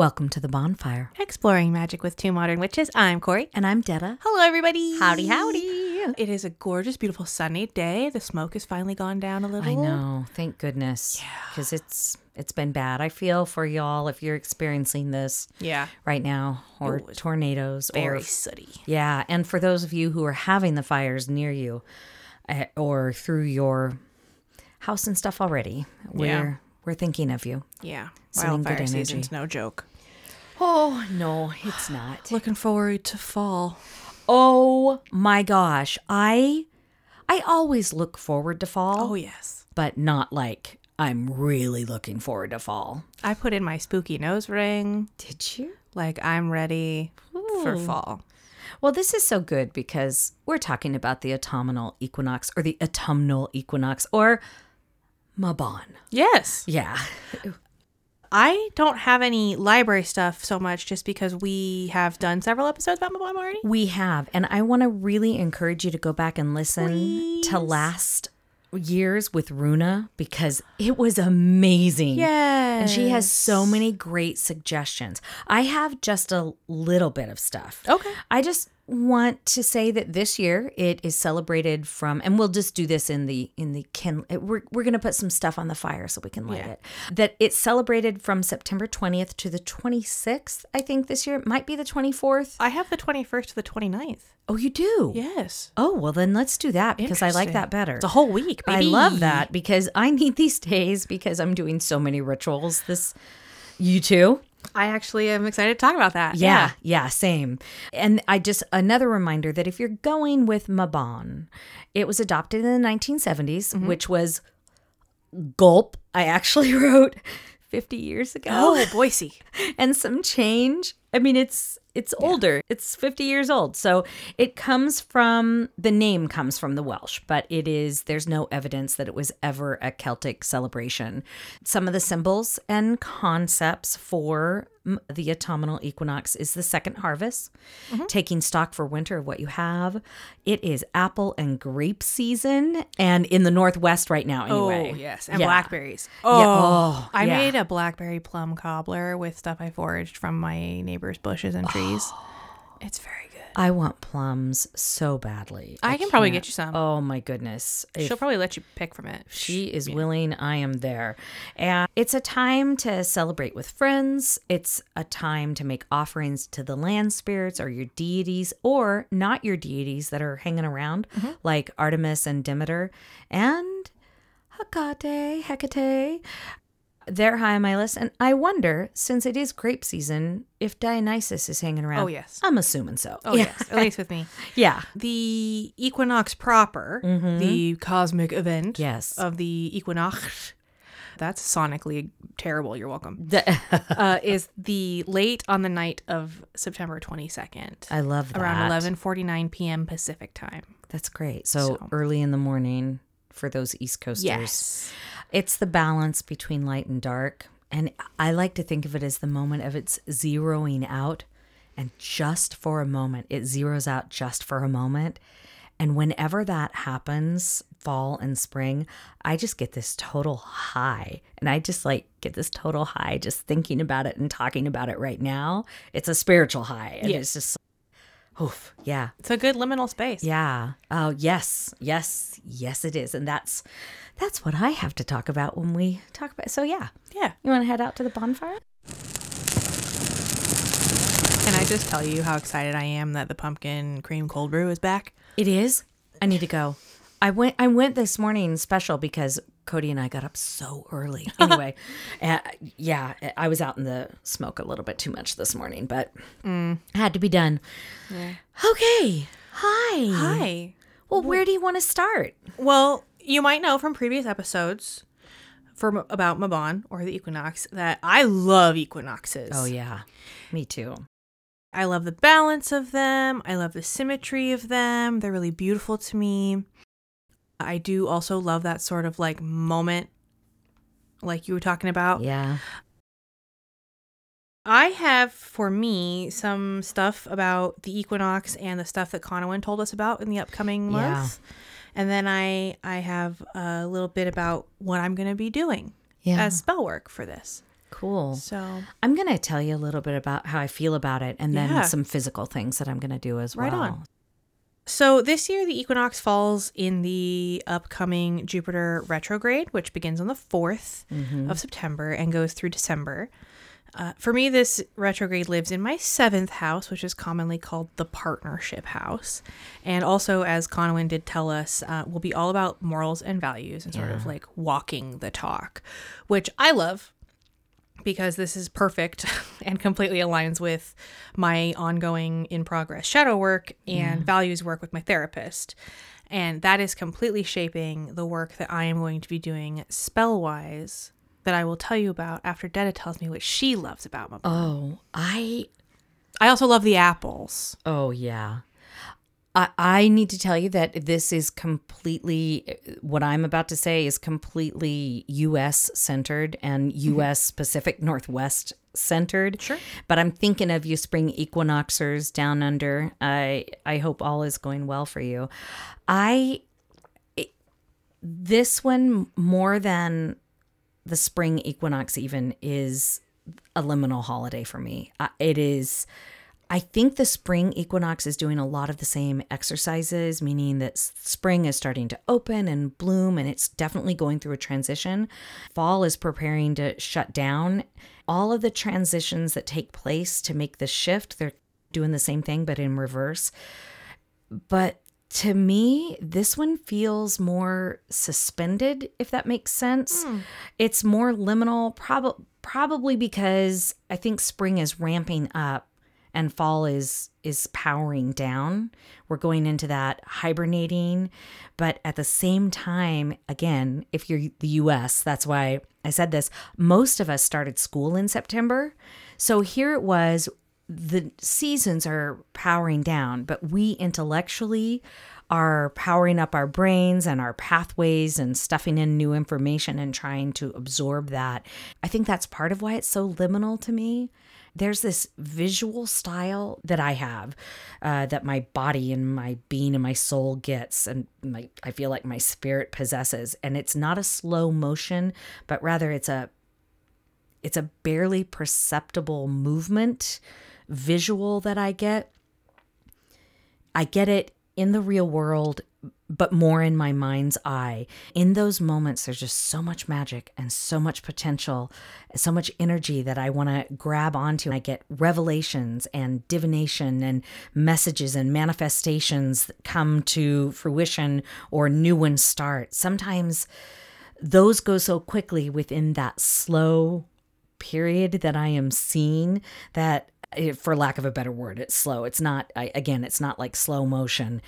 Welcome to the bonfire. Exploring Magic with Two Modern Witches. I'm Corey. And I'm Detta. Hello, everybody. Howdy, howdy. It is a gorgeous, beautiful sunny day. The smoke has finally gone down a little. I know. Thank goodness. Because it's it's been bad. I feel for y'all if you're experiencing this Yeah. right now, or tornadoes, Very or sooty. yeah. And for those of you who are having the fires near you, uh, or through your house and stuff already, we're Yeah. We're thinking of you. Yeah. Wildfire season's no joke. Oh no, it's not. Looking forward to fall. Oh my gosh, I I always look forward to fall. Oh, yes. but not like I'm really looking forward to fall. I put in my spooky nose ring. Did you? Like, I'm ready for fall. Well, this is so good because we're talking about the autumnal equinox or the autumnal equinox or Mabon. Yes. Yeah. I don't have any library stuff so much just because we have done several episodes about Mabon already. We have. And I want to really encourage you to go back and listen to last year's with Runa because it was amazing. Yeah. And she has so many great suggestions. I have just a little bit of stuff. Okay. I just want to say that this year it is celebrated from and we'll just do this in the in the kin we're, we're to put some stuff on the fire so we can light Yeah. it that it's celebrated from september 20th to the 26th i think this year it might be the 24th I have the 21st to the 29th. oh you do Yes. oh well then let's do that because i like that better It's a whole week. I love that because I need these days because I'm doing so many rituals. This, you too? I actually am excited to talk about that. Yeah, yeah, same. And I just another reminder that if you're going with Mabon, it was adopted in the 1970s, mm-hmm. which was gulp. I actually wrote 50 years ago. Oh, Boise. and some change. I mean, it's it's older. It's 50 years old. So it comes from the name comes from the Welsh, but it is there's no evidence that it was ever a Celtic celebration. Some of the symbols and concepts for the autumnal equinox is the second harvest, mm-hmm. taking stock for winter of what you have. It is apple and grape season and in the northwest right now oh, anyway. Oh, yes. And Yeah. blackberries. Yeah, Oh, oh, I yeah. made a blackberry plum cobbler with stuff I foraged from my neighbor's bushes and trees. it's very good. I want plums so badly. I can probably get you some. Oh my goodness. If She'll probably let you pick from it. she is willing, I am there. And it's a time to celebrate with friends. It's a time to make offerings to the land spirits or your deities or not your deities that are hanging around, Mm-hmm. like Artemis and Demeter and Hecate, Hecate. They're high on my list. And I wonder, since it is grape season, if Dionysus is hanging around. Oh, yes. I'm assuming so. Oh, yes. At least with me. Yeah. The equinox proper, the cosmic event Mm-hmm. Yes. of the equinox, that's sonically terrible. You're welcome. Uh, is the late on the night of September 22nd. I love that. around 11:49 p.m. Pacific time. That's great. So, So- early in the morning for those East Coasters. It's the balance between light and dark. And I like to think of it as the moment of its zeroing out. And just for a moment, it zeroes out just for a moment. And whenever that happens, fall and spring, I just get this total high. And I just like get this total high just thinking about it and talking about it right now. It's a spiritual high. And Yes. it's just, oof, yeah. It's a good liminal space. Yeah. Oh, yes. Yes. Yes, it is. And that's that's what I have to talk about when we talk about. So yeah, Yeah. you want to head out to the bonfire? Can I just tell you how excited I am that the pumpkin cream cold brew is back? It is. I need to go. I went. I went this morning special because Cody and I got up so early. Anyway, uh, yeah, I was out in the smoke a little bit too much this morning, but had to be done. Okay. Hi. Hi. Well, where do you want to start? Well, you might know from previous episodes for about Mabon or the equinox that I love equinoxes. Oh yeah, me too. I love the balance of them. I love the symmetry of them. They're really beautiful to me. I do also love that sort of like moment like you were talking about. Yeah. I have for me some stuff about the equinox and the stuff that Cawnawyn told us about in the upcoming Yeah. month. And then I I have a little bit about what I'm going to be doing Yeah. as spell work for this. cool. So, I'm going to tell you a little bit about how I feel about it and then Yeah. some physical things that I'm going to do as Right well. on. So this year the equinox falls in the upcoming Jupiter retrograde, which begins on the 4th Mm-hmm. of September and goes through December. Uh, for me, this retrograde lives in my seventh house, which is commonly called the partnership house. And also, as Cawnawyn did tell us, uh, will be all about morals and values and sort of like walking the talk, which I love because this is perfect and completely aligns with my ongoing in progress shadow work and mm. values work with my therapist. And that is completely shaping the work that I am going to be doing spell wise that I will tell you about after Detta tells me what she loves about my book. Oh, I I also love the apples. Oh yeah. I, I need to tell you that this is completely what I'm about to say is completely US centered and US Pacific Northwest centered. Sure. But I'm thinking of you spring equinoxers down under. I I hope all is going well for you. I it- this one more than the spring equinox even is a liminal holiday for me. Uh, It is I think the spring equinox is doing a lot of the same exercises, meaning that spring is starting to open and bloom, and it's definitely going through a transition. Fall is preparing to shut down. All of the transitions that take place to make the shift, they're doing the same thing, but in reverse. But to me, this one feels more suspended, if that makes sense. Hmm. It's more liminal, prob- probably because I think spring is ramping up and fall is is powering down. We're going into that hibernating, but at the same time, again, if you're the US, that's why I said this, most of us started school in September. So here it was the seasons are powering down, but we intellectually are powering up our brains and our pathways and stuffing in new information and trying to absorb that. I think that's part of why it's so liminal to me. There's this visual style that I have uh, that my body and my being and my soul gets, and my I feel like my spirit possesses. And it's not a slow motion, but rather it's a it's a barely perceptible movement visual that I get. I get it in the real world, but more in my mind's eye. In those moments, there's just so much magic and so much potential, so much energy that I want to grab onto. I get revelations and divination and messages and manifestations that come to fruition or new ones start. Sometimes those go so quickly within that slow period that I am seeing that eh, for lack of a better word it's slow it's not again it's not like slow motion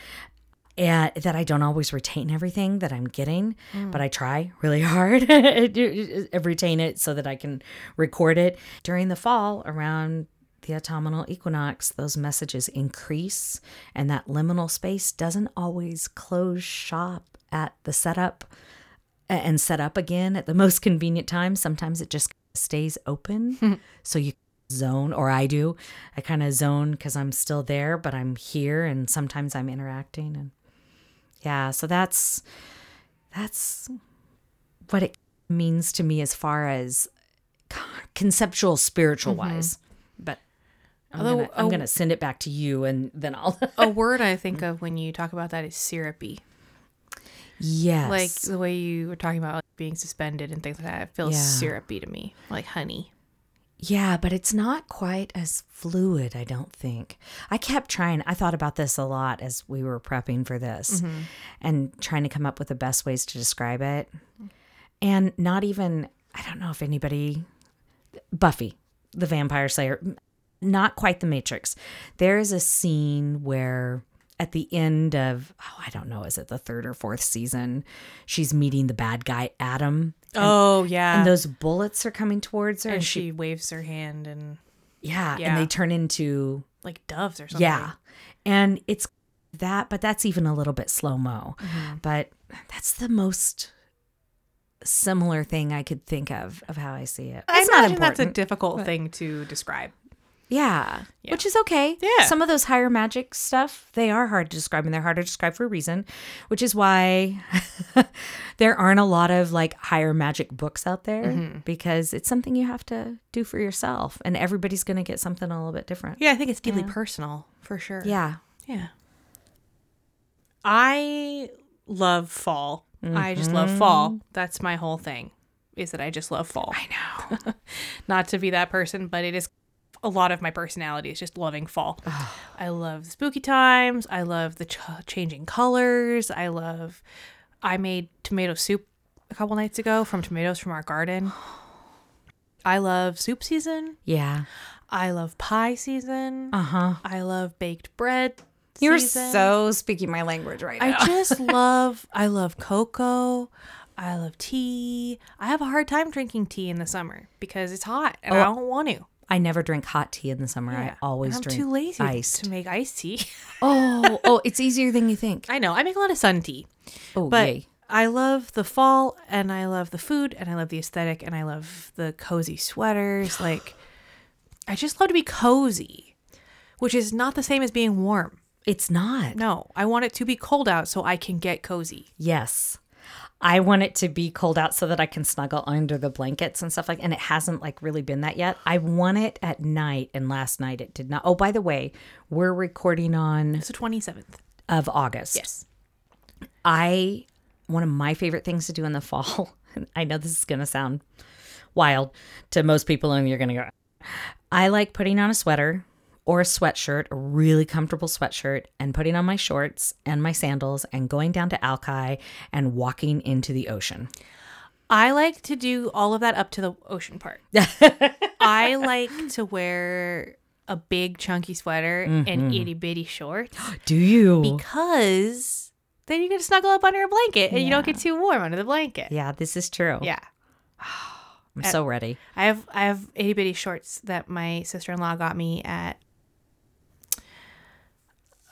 and that I don't always retain everything that I'm getting, but mm. I try really hard to uh, retain it so that I can record it. During the fall, around the autumnal equinox, those messages increase, and that liminal space doesn't always close shop at the setup and set up again at the most convenient time. Sometimes it just stays open. Hmm. so you zone, or I do. I kind of zone because I'm still there, but I'm here and sometimes I'm interacting. And yeah, so that's that's what it means to me as far as conceptual, spiritual mm-hmm. wise. But I'm, Although, gonna, I'm gonna send it back to you and then I'll. A word I think of when you talk about that is syrupy. yes. Like the way you were talking about like, being suspended and things like that. It feels Yeah. syrupy to me, like honey. Yeah, but it's not quite as fluid, I don't think. I kept trying, I thought about this a lot as we were prepping for this mm-hmm. and trying to come up with the best ways to describe it. And not even, I don't know if anybody, Buffy, the vampire slayer, not quite the Matrix. There is a scene where at the end of, oh, I don't know, is it the third or fourth season? She's meeting the bad guy, Adam. Oh yeah. And those bullets are coming towards her, and and she, she waves her hand and yeah, Yeah. and they turn into like doves or something. yeah, and it's that, but that's even a little bit slow mo. Mm-hmm. But that's the most similar thing I could think of of how I see it. I It's not imagine that's a difficult thing to describe. Yeah, which is okay. Yeah. Some of those higher magic stuff, they are hard to describe and they're hard to describe for a reason, which is why there aren't a lot of like higher magic books out there Mm-hmm. because it's something you have to do for yourself and everybody's going to get something a little bit different. Yeah, I think it's deeply personal for sure. Yeah. Yeah. I love fall. I just love fall. That's my whole thing. Is that I just love fall. I know. Not to be that person, but it is a lot of my personality is just loving fall. I love the spooky times. I love the ch- changing colors. I love. I made tomato soup a couple nights ago from tomatoes from our garden. I love soup season. Yeah. I love pie season. Uh huh. I love baked bread. You're season. so speaking my language right now. I just love I love cocoa. I love tea. I have a hard time drinking tea in the summer because it's hot and I Oh, don't want to. I never drink hot tea in the summer. Yeah. I always I'm drink too lazy iced. to make iced tea. Oh, oh, it's easier than you think. I know. I make a lot of sun tea. Oh, But yay. I love the fall and I love the food and I love the aesthetic and I love the cozy sweaters. Like I just love to be cozy, which is not the same as being warm. It's not. No, I want it to be cold out so I can get cozy. Yes. I want it to be cold out so that I can snuggle under the blankets and stuff like and it hasn't like really been that yet. I want it at night and last night it did not. Oh, by the way, we're recording on It's the 27th. of August. Yes. I one of my favorite things to do in the fall. and I know this is going to sound wild to most people and you're going to go I like putting on a sweater or a sweatshirt, a really comfortable sweatshirt and putting on my shorts and my sandals and going down to Alki and walking into the ocean. I like to do all of that up to the ocean part. I like to wear a big chunky sweater and mm-hmm. itty bitty shorts Do you? because then you can snuggle up under a blanket and you don't get too warm under the blanket. yeah, this is true. Yeah. I'm so ready. I have I have itty bitty shorts that my sister in law got me at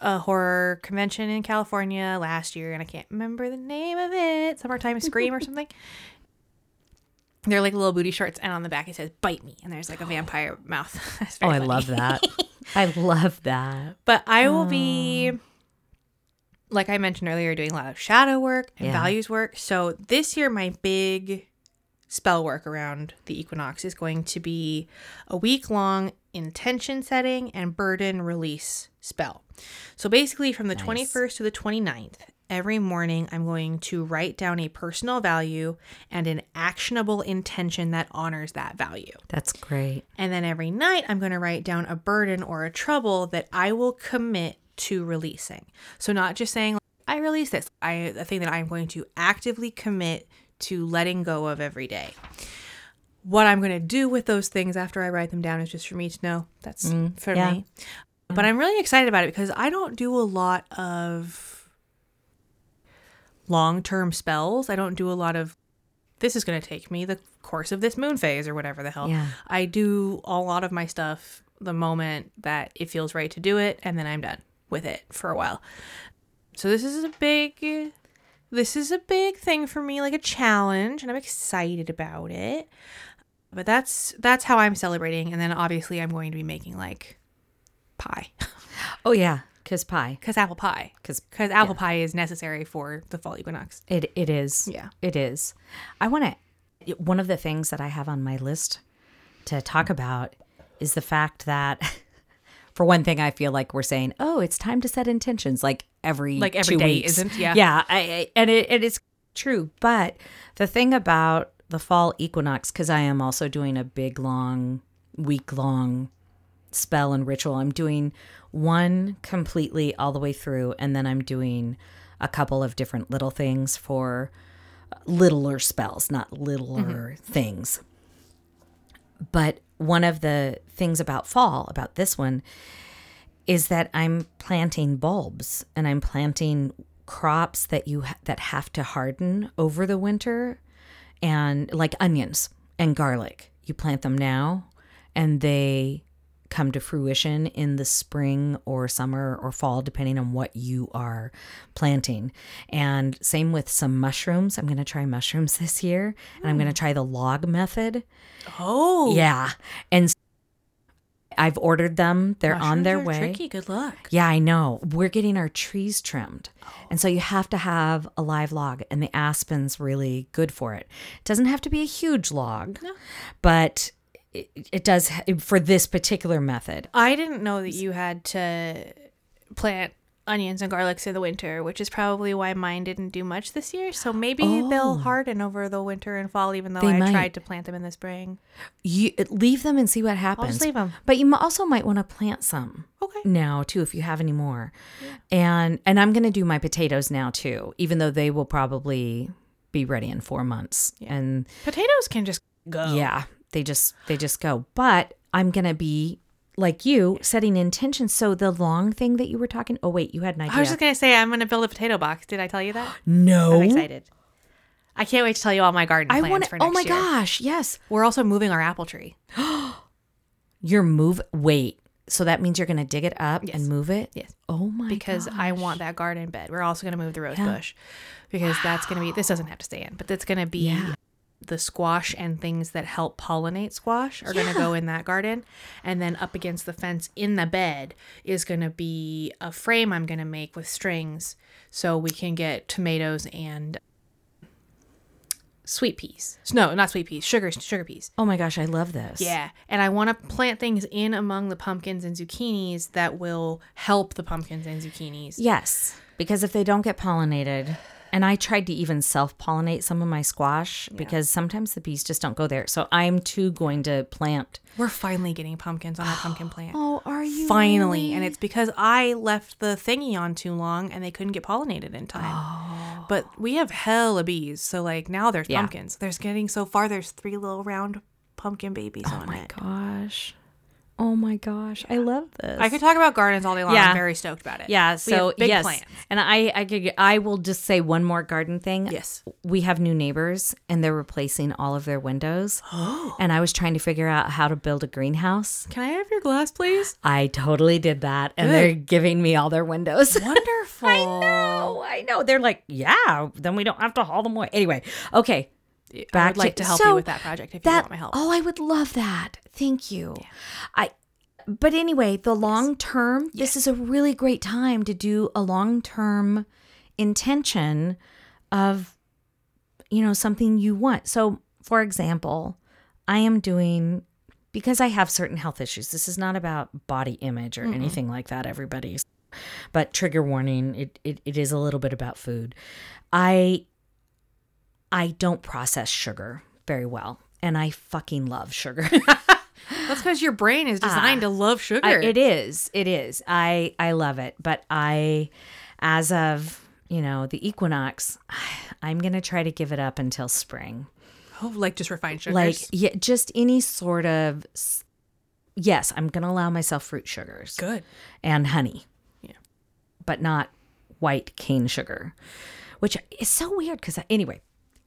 a horror convention in California last year, and I can't remember the name of it. Summertime Scream or something. They're like little booty shorts, and on the back it says "Bite me," and there's like a vampire mouth. Oh, I funny. love that. I love that. But I will be, um, like I mentioned earlier, doing a lot of shadow work and Yeah. values work. So this year, my big spell work around the equinox is going to be a week long intention setting and burden release spell. So basically, from the 21st to the 29th, every morning I'm going to write down a personal value and an actionable intention that honors that value. That's great. And then every night, I'm going to write down a burden or a trouble that I will commit to releasing. So, not just saying, I release this, I, a thing that I'm going to actively commit to letting go of every day. What I'm going to do with those things after I write them down is just for me to know. That's mm, for yeah. me. But I'm really excited about it because I don't do a lot of long term spells. I don't do a lot of this is going to take me the course of this moon phase or whatever the hell. Yeah. I do a lot of my stuff the moment that it feels right to do it, and then I'm done with it for a while. So this is a big, this is a big thing for me, like a challenge, and I'm excited about it. But that's that's how I'm celebrating, and then obviously I'm going to be making like pie, Oh yeah, cuz pie. cause apple pie, Cuz cause apple pie is necessary for the fall equinox. It it is. Yeah. It is. I want to one of the things that I have on my list to talk about is the fact that for one thing I feel like we're saying, "Oh, it's time to set intentions like every Like every day weeks. isn't, yeah. Yeah, I, I, and it, it is true, but the thing about the fall equinox cuz I am also doing a big long week long spell and ritual. I'm doing one completely all the way through, and then I'm doing a couple of different little things for littler spells, not littler mm-hmm. things. But one of the things about fall, about this one, is that I'm planting bulbs and I'm planting crops that you ha- that have to harden over the winter and like onions and garlic. You plant them now and they come to fruition in the spring or summer or fall, depending on what you are planting. And same with some mushrooms. I'm going to try mushrooms this year and I'm going to try the log method. Oh, Yeah. And I've ordered them, they're on their way. Tricky. Good luck. Yeah, I know. We're getting our trees trimmed. And so you have to have a live log, and the aspen's really good for it. It doesn't have to be a huge log, but it, it does for this particular method. I didn't know that you had to plant onions and garlics in the winter, which is probably why mine didn't do much this year. So maybe they'll oh. harden over the winter and fall, even though Oh. They I might. tried to plant them in the spring. You leave them and see what happens. leave 'em. But you also might want to plant some. Okay. Now too, if you have any more, and and I'm gonna do my potatoes now too, even though they will probably be ready in four months. And Potatoes can just go. Yeah, they just they just go. But I'm gonna be like you setting intentions. So the long thing that you were talking. Oh wait, you had an idea. I was just gonna say I'm gonna build a potato box. Did I tell you that? no, I'm excited. I can't wait to tell you all my garden I plans want. for Oh my year. gosh, yes. We're also moving our apple tree. You're move. Wait. So that means you're gonna dig it up Yes. and move it. Yes. Oh my. because I gosh. want that garden bed. We're also going to move the rose Yeah. bush because that's going to be this doesn't have to stay in, but that's going to be Yeah. The squash and things that help pollinate squash are going to go in that garden. And then up against the fence in the bed is going to be a frame I'm going to make with strings so we can get tomatoes and sweet peas. No, not sweet peas, sugar sugar peas. Oh my gosh, I love this. Yeah, and I want to plant things in among the pumpkins and zucchinis that will help the pumpkins and zucchinis. Yes, because if they don't get pollinated, and I tried to even self pollinate some of my squash because sometimes the bees just don't go there. So I'm too going to plant. We're finally getting pumpkins on our pumpkin plant. Oh, are you finally. And it's because I left the thingy on too long and they couldn't get pollinated in time. Oh. But we have hella bees. So, like, now there's Oh. Yeah. pumpkins. There's getting so far, there's three little round pumpkin babies Oh on it. Oh my gosh. Oh my gosh. I love this. I could talk about gardens all day long. Yeah. I'm very stoked about it. yeah, so big yes. plans. And I I could I will just say one more garden thing. Yes. We have new neighbors and they're replacing all of their windows. Oh. and I was trying to figure out how to build a greenhouse. Can I have your glass, please? I totally did that and Good. they're giving me all their windows. Wonderful. I know, I know. They're like, yeah, then we don't have to haul them away. Anyway, okay. I Back would like to- to, help so you with that project if you want my help. oh, I would love that. Thank you. I. But anyway, the long term. This is a really great time to do a long term intention of, you know, something you want. So, for example, I am doing because I have certain health issues. This is not about body image or anything like that. Everybody's, but trigger warning. It, it it is a little bit about food. I I don't process sugar very well, and I fucking love sugar. That's because your brain is ah. designed to love sugar. I, it is, it is. I I love it, but I, as of you know the equinox, I'm gonna try to give it up until spring. oh, like just refined sugars. Like yeah, just any sort of. Yes, I'm gonna allow myself fruit sugars good. and honey. Yeah. But not white cane sugar, which is so weird because, anyway,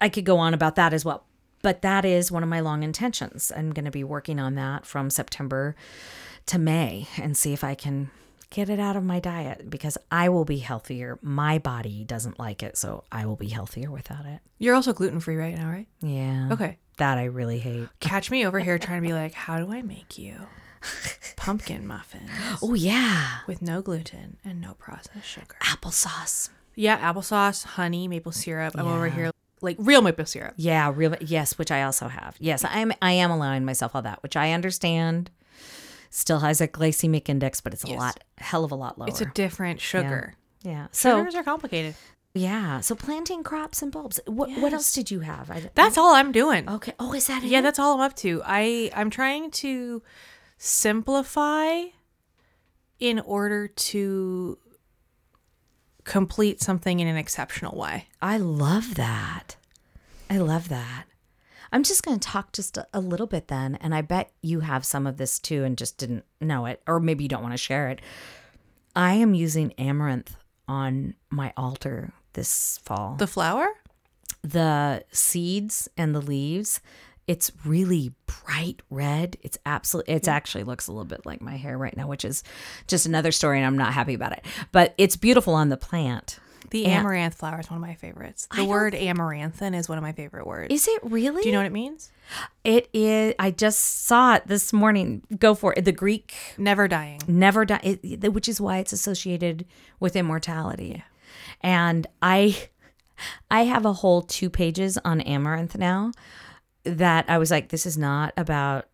I could go on about that as well. But that is one of my long intentions. I'm going to be working on that from September to May and see if I can get it out of my diet because I will be healthier. My body doesn't like it, so I will be healthier without it. You're also gluten free right now, right? Yeah. Okay. That I really hate. Catch me over here trying to be like, how do I make you pumpkin muffins Oh, yeah. with no gluten and no processed sugar? Applesauce. Yeah, applesauce, honey, maple syrup. I'm over here like real maple syrup. Yeah, real yes, which I also have. Yes, I am I am allowing myself all that, which I understand still has a glycemic index, but it's a Yes. lot hell of a lot lower. It's a different sugar. yeah. So Sugars are complicated. yeah. So planting crops and bulbs. What what else did you have? I, That's all I'm doing. okay. Oh, is that it? Yeah, that's all I'm up to. I I'm trying to simplify in order to complete something in an exceptional way. I love that. I love that. I'm just going to talk just a, a little bit then, and I bet you have some of this too and just didn't know it, or maybe you don't want to share it. I am using amaranth on my altar this fall. The flower? the seeds and the leaves It's really bright red. It's absolutely it's actually looks a little bit like my hair right now, which is just another story and I'm not happy about it. But it's beautiful on the plant. The And- amaranth flower is one of my favorites. The word amaranthine is one of my favorite words. Is it really? Do you know what it means? It is I just saw it this morning. Go for it. The Greek Never dying. never die it, which is why it's associated with immortality and i i have a whole two pages on amaranth now that i was like this is not about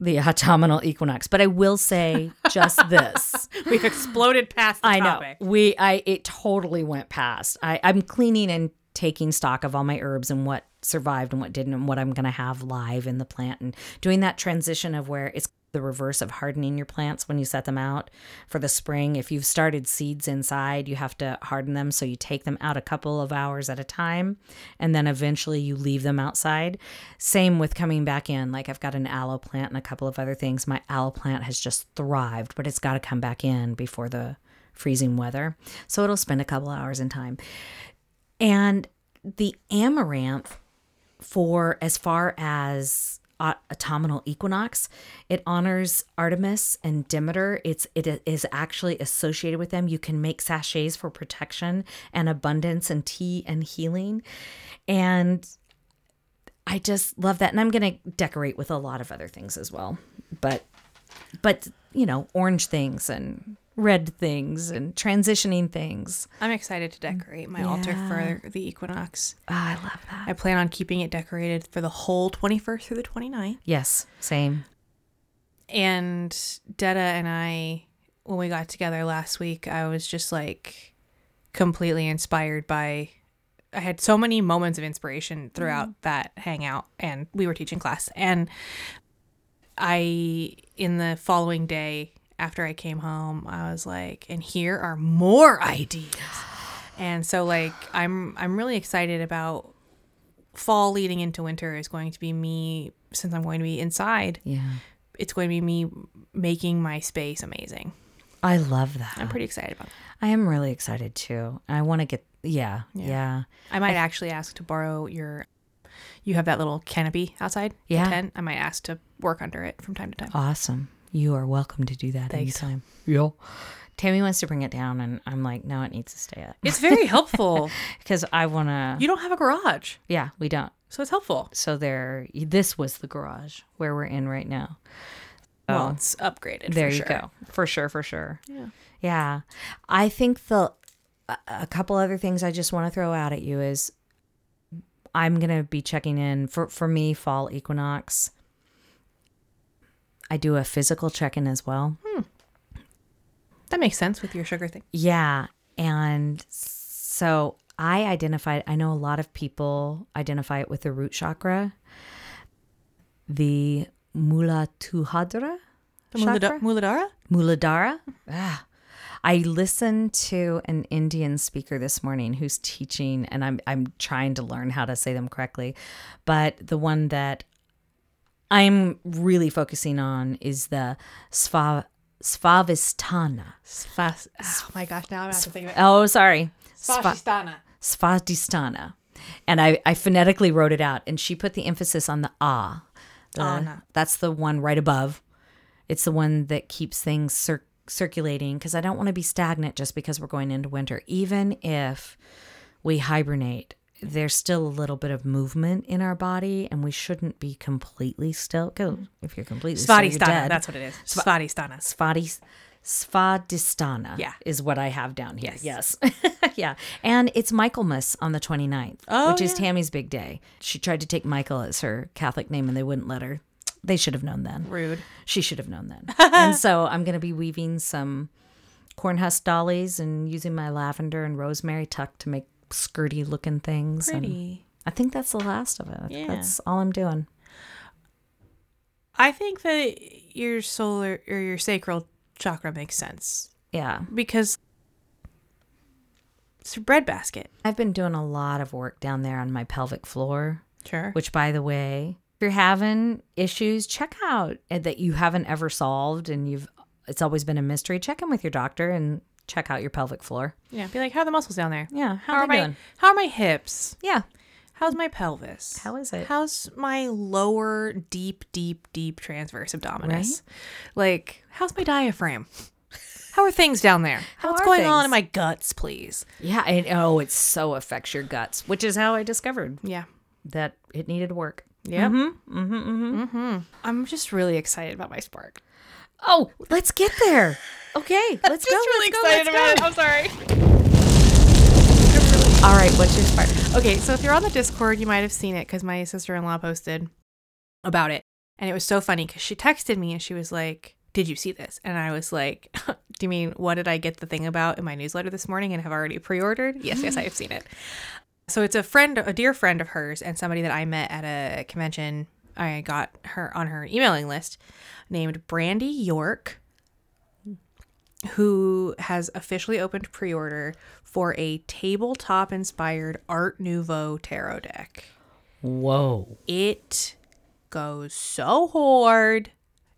the autumnal equinox but i will say just this. We've exploded past the i know. we i it totally went past. I i'm cleaning and taking stock of all my herbs and what survived and what didn't and what i'm going to have live in the plant and doing that transition of where it's the reverse of hardening your plants when you set them out. For the spring if you've started seeds inside you have to harden them. So you take them out a couple of hours at a time and then eventually you leave them outside. Same with coming back in. Like i've got an aloe plant and a couple of other things. My aloe plant has just thrived but it's got to come back in before the freezing weather. So it'll spend a couple hours in time. And the amaranth for as far as autumnal equinox. It honors artemis and demeter. It's it is actually associated with them. You can make sachets for protection and abundance and tea and healing. And i just love that. And i'm going to decorate with a lot of other things as well. But but you know orange things and red things and transitioning things I'm excited to decorate my altar for the equinox. oh, i love that I plan on keeping it decorated for the whole 21st through the 29th. yes same And Detta and I, when we got together last week, I was just like completely inspired by. I had so many moments of inspiration throughout mm-hmm. that hangout, and we were teaching class. And I, in the following day after I came home, I was like, and here are more ideas. And so, like, I'm I'm really excited about fall leading into winter is going to be me since I'm going to be inside yeah it's going to be me making my space amazing. i love that I'm pretty excited about that. I am really excited too. I want to get yeah, yeah. I might actually ask to borrow your. You have that little canopy outside the Yeah. tent. I might ask to work under it from time to time. Awesome. You are welcome to do that Thanks. anytime. Yeah. Tammy wants to bring it down and I'm like, no, it needs to stay up. It's very helpful. Because I wanna you don't have a garage, Yeah, we don't. so it's helpful. So there this was the garage where we're in right now. Well, Oh. it's upgraded. there for you sure. go. For sure, for sure. Yeah. Yeah. I think the a- a couple other things I just want to throw out at you is I'm going to be checking in for for me fall equinox. I do a physical check-in as well. That makes sense with your sugar thing. Yeah. And so I identified, I know a lot of people identify it with the root chakra, the Muladhara The chakra. Mulada- Muladhara? Muladhara. Ah. I listened to an Indian speaker this morning who's teaching, and I'm I'm trying to learn how to say them correctly, but the one that I'm really focusing on is the Sva, Svavistana. Oh my gosh, now I'm have to think of it. Oh, sorry. Sva- Svashistana. Svadhisthana. And I, I phonetically wrote it out, and she put the emphasis on the ah. The. That's the one right above. It's the one that keeps things cir- circulating because I don't want to be stagnant just because we're going into winter. Even if we hibernate, there's still a little bit of movement in our body, and we shouldn't be completely still. 'cause mm-hmm. If you're completely still, you're dead. That's what it is. Svadhisthana. Svadis, Svadhisthana Yeah. is what I have down here. Yes. yeah. And it's Michaelmas on the 29th, Oh, which is yeah. Tammy's big day. She tried to take Michael as her Catholic name and they wouldn't let her. They should have known then. Rude. She should have known then. and so I'm going to be weaving some corn husk dollies and using my lavender and rosemary tuck to make skirty looking things. And Pretty. I think that's the last of it. Yeah. That's all I'm doing. I think that your solar or your sacral chakra makes sense Yeah. because it's a breadbasket. I've been doing a lot of work down there on my pelvic floor. Sure. which by the way if you're having issues check out uh, that you haven't ever solved and you've it's always been a mystery check in with your doctor and check out your pelvic floor Yeah. Be like, how are the muscles down there? yeah how, How are my doing How are my hips? yeah How's my pelvis? How is it? How's my lower, deep, deep, deep transverse abdominis? Like, how's my diaphragm? How are things down there? How What's going on in my guts, please? Yeah, and oh, it so affects your guts, which is how I discovered Yeah. that it needed work. Yep. Mm-hmm. Mm-hmm. Mm-hmm. I'm just really excited about my spark. Oh, let's get there. Okay, let's go. let's go, let's go. I'm sorry. All right, what's your spark? Okay, so if you're on the Discord, you might have seen it because my sister in law posted about it. And it was so funny because she texted me and she was like, Did you see this? And I was like, Do you mean what did I get the thing about in my newsletter this morning and have already pre ordered? Yes, yes, I have seen it. So it's a friend, a dear friend of hers, and somebody that I met at a convention. I got her on her emailing list named Brandi York, who has officially opened pre order for a tabletop inspired Art Nouveau tarot deck. Whoa. It goes so hard.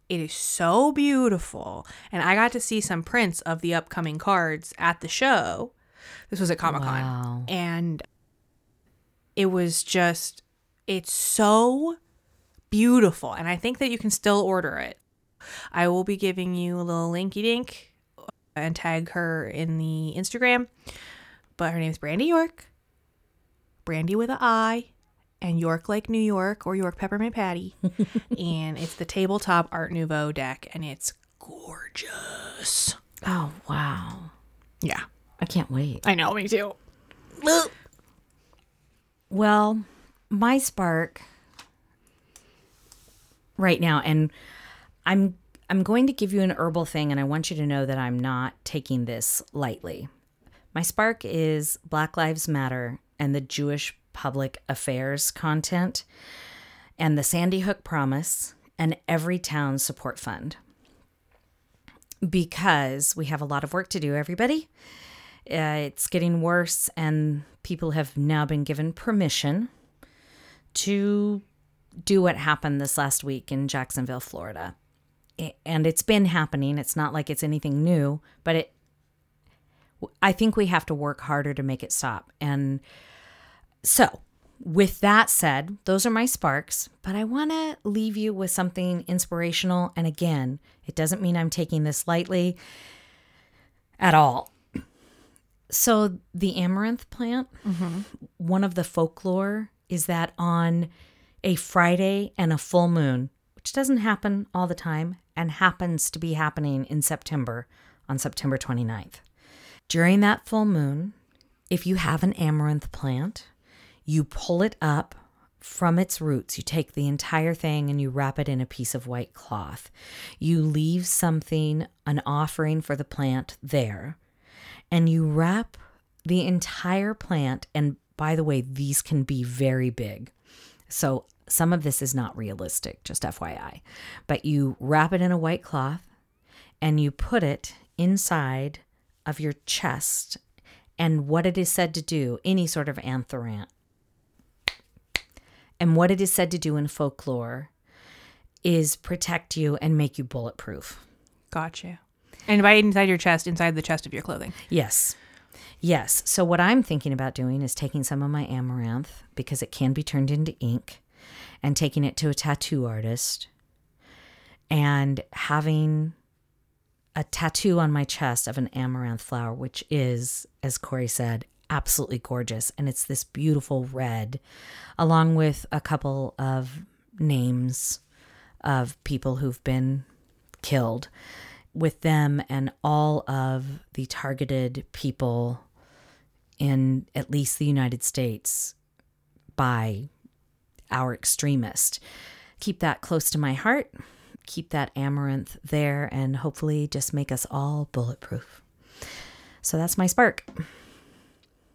It is so beautiful. And I got to see some prints of the upcoming cards at the show. This was at Comic Con. Wow. And it was just, it's so beautiful. And I think that you can still order it. I will be giving you a little linky dink and tag her in the Instagram. But her name's Brandi York. Brandi with a I and York like New York or York Peppermint Patty. and it's the tabletop Art Nouveau deck and it's gorgeous. Oh, wow. Yeah. I can't wait. I know, me too. Well, my spark right now and I'm I'm going to give you an herbal thing and I want you to know that I'm not taking this lightly. My spark is Black Lives Matter and the Jewish public affairs content and the Sandy Hook Promise and Everytown Support Fund. Because we have a lot of work to do, everybody. Uh, it's getting worse, and people have now been given permission to do what happened this last week in Jacksonville, Florida. And it's been happening. It's not like it's anything new, but it I think we have to work harder to make it stop. And so, with that said, those are my sparks, but I want to leave you with something inspirational. And again, it doesn't mean I'm taking this lightly at all. So, the amaranth plant, mm-hmm. one of the folklore is that on a Friday and a full moon, which doesn't happen all the time and happens to be happening in September on September 29th. During that full moon, if you have an amaranth plant, you pull it up from its roots. You take the entire thing and you wrap it in a piece of white cloth. You leave something, an offering for the plant there, and you wrap the entire plant. And by the way, these can be very big. So some of this is not realistic, just FYI. But you wrap it in a white cloth and you put it inside of your chest and what it is said to do, any sort of anthrant. And what it is said to do in folklore is protect you and make you bulletproof. Gotcha. And by inside your chest, inside the chest of your clothing. Yes. Yes. So, what I'm thinking about doing is taking some of my amaranth because it can be turned into ink and taking it to a tattoo artist and having a tattoo on my chest of an amaranth flower, which is, as Corey said, absolutely gorgeous. And it's this beautiful red, along with a couple of names of people who've been killed with them and all of the targeted people in at least the United States by our extremist. Keep that close to my heart. Keep that amaranth there and hopefully just make us all bulletproof. So that's my spark.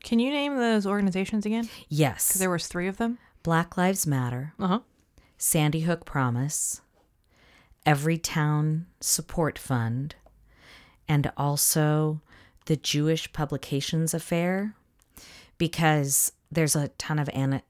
Can you name those organizations again? Yes. There was three of them. Black Lives Matter, Uh huh. Sandy Hook Promise, Everytown Support Fund, and also the Jewish Publications Affair, because there's a ton of an-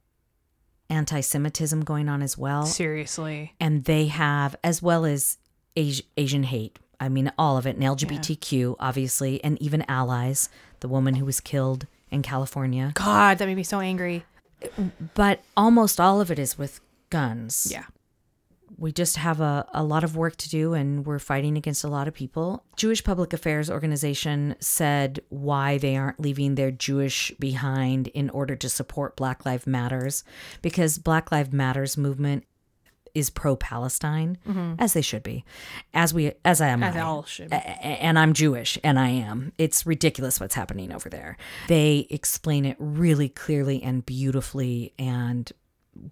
anti Semitism going on as well. Seriously. And they have, as well as Asi- Asian hate. I mean, all of it, and LGBTQ, obviously, and even allies. The woman who was killed in California. God, that made me so angry. But almost all of it is with guns. Yeah. We just have a, a lot of work to do and we're fighting against a lot of people. Jewish Public Affairs Organization said why they aren't leaving their Jewish behind in order to support Black Lives Matters because Black Lives Matters movement is pro Palestine mm-hmm. as they should be. As we as I am As I. all should be. And I'm Jewish, and I am. It's ridiculous what's happening over there. They explain it really clearly and beautifully, and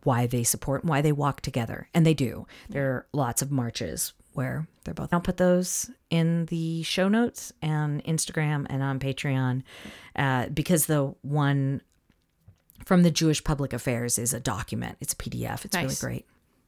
why they support and why they walk together. And they do. There are lots of marches where they're both. I'll put those in the show notes and Instagram and on Patreon uh, because the one from the Jewish Public Affairs is a document. It's a PDF. It's really great.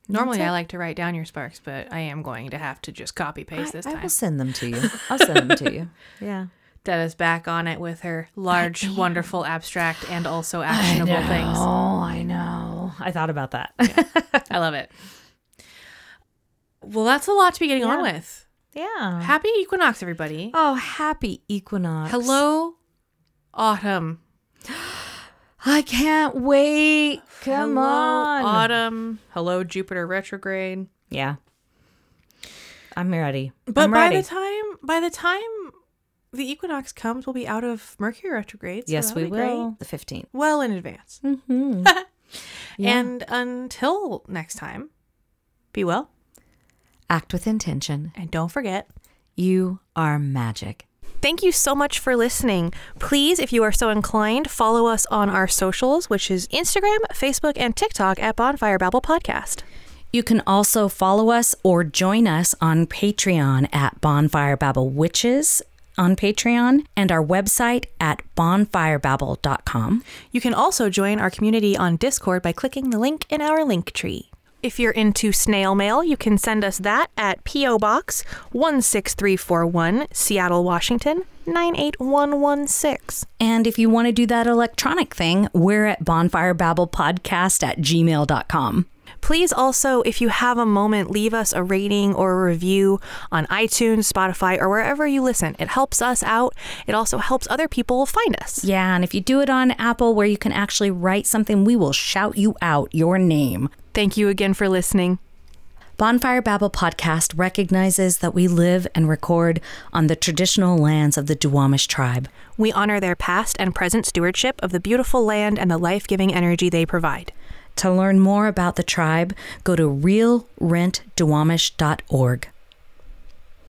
Normally, I like to write down your sparks, but I am going to have to just copy paste this time. I will send them to you. I'll send them to you. Yeah. Detta's back on it with her large, wonderful, abstract, and also actionable things. Oh, I know. I thought about that. I love it. Well, that's a lot to be getting on with. yeah. Happy equinox, everybody. Oh, happy equinox. Hello, autumn. I can't wait. Come Hello, on. autumn. Hello, Jupiter retrograde. Yeah. I'm ready. But I'm by ready. the time by the time the equinox comes, we'll be out of Mercury retrograde. so yes, we great. will. The 15th. Well in advance. Mm-hmm. And until next time, be well Act with intention. and don't forget You are magic. Thank you so much for listening. Please, if you are so inclined, follow us on our socials, which is Instagram, Facebook, and TikTok at Bonfire Babble Podcast. You can also follow us or join us on Patreon at Bonfire Babble Witches on Patreon and our website at bonfirebabble.com. You can also join our community on Discord by clicking the link in our link tree. If you're into snail mail, you can send us that at P.O. Box 16341, Seattle, Washington 98116. And if you want to do that electronic thing, we're at bonfirebabblepodcast at gmail.com. Please also, if you have a moment, leave us a rating or a review on iTunes, Spotify, or wherever you listen. It helps us out. It also helps other people find us. Yeah, and if you do it on Apple where you can actually write something, we will shout you out your name. Thank you again for listening. Bonfire Babble podcast recognizes that we live and record on the traditional lands of the Duwamish tribe. We honor their past and present stewardship of the beautiful land and the life giving energy they provide. To learn more about the tribe, go to realrentduwamish.org.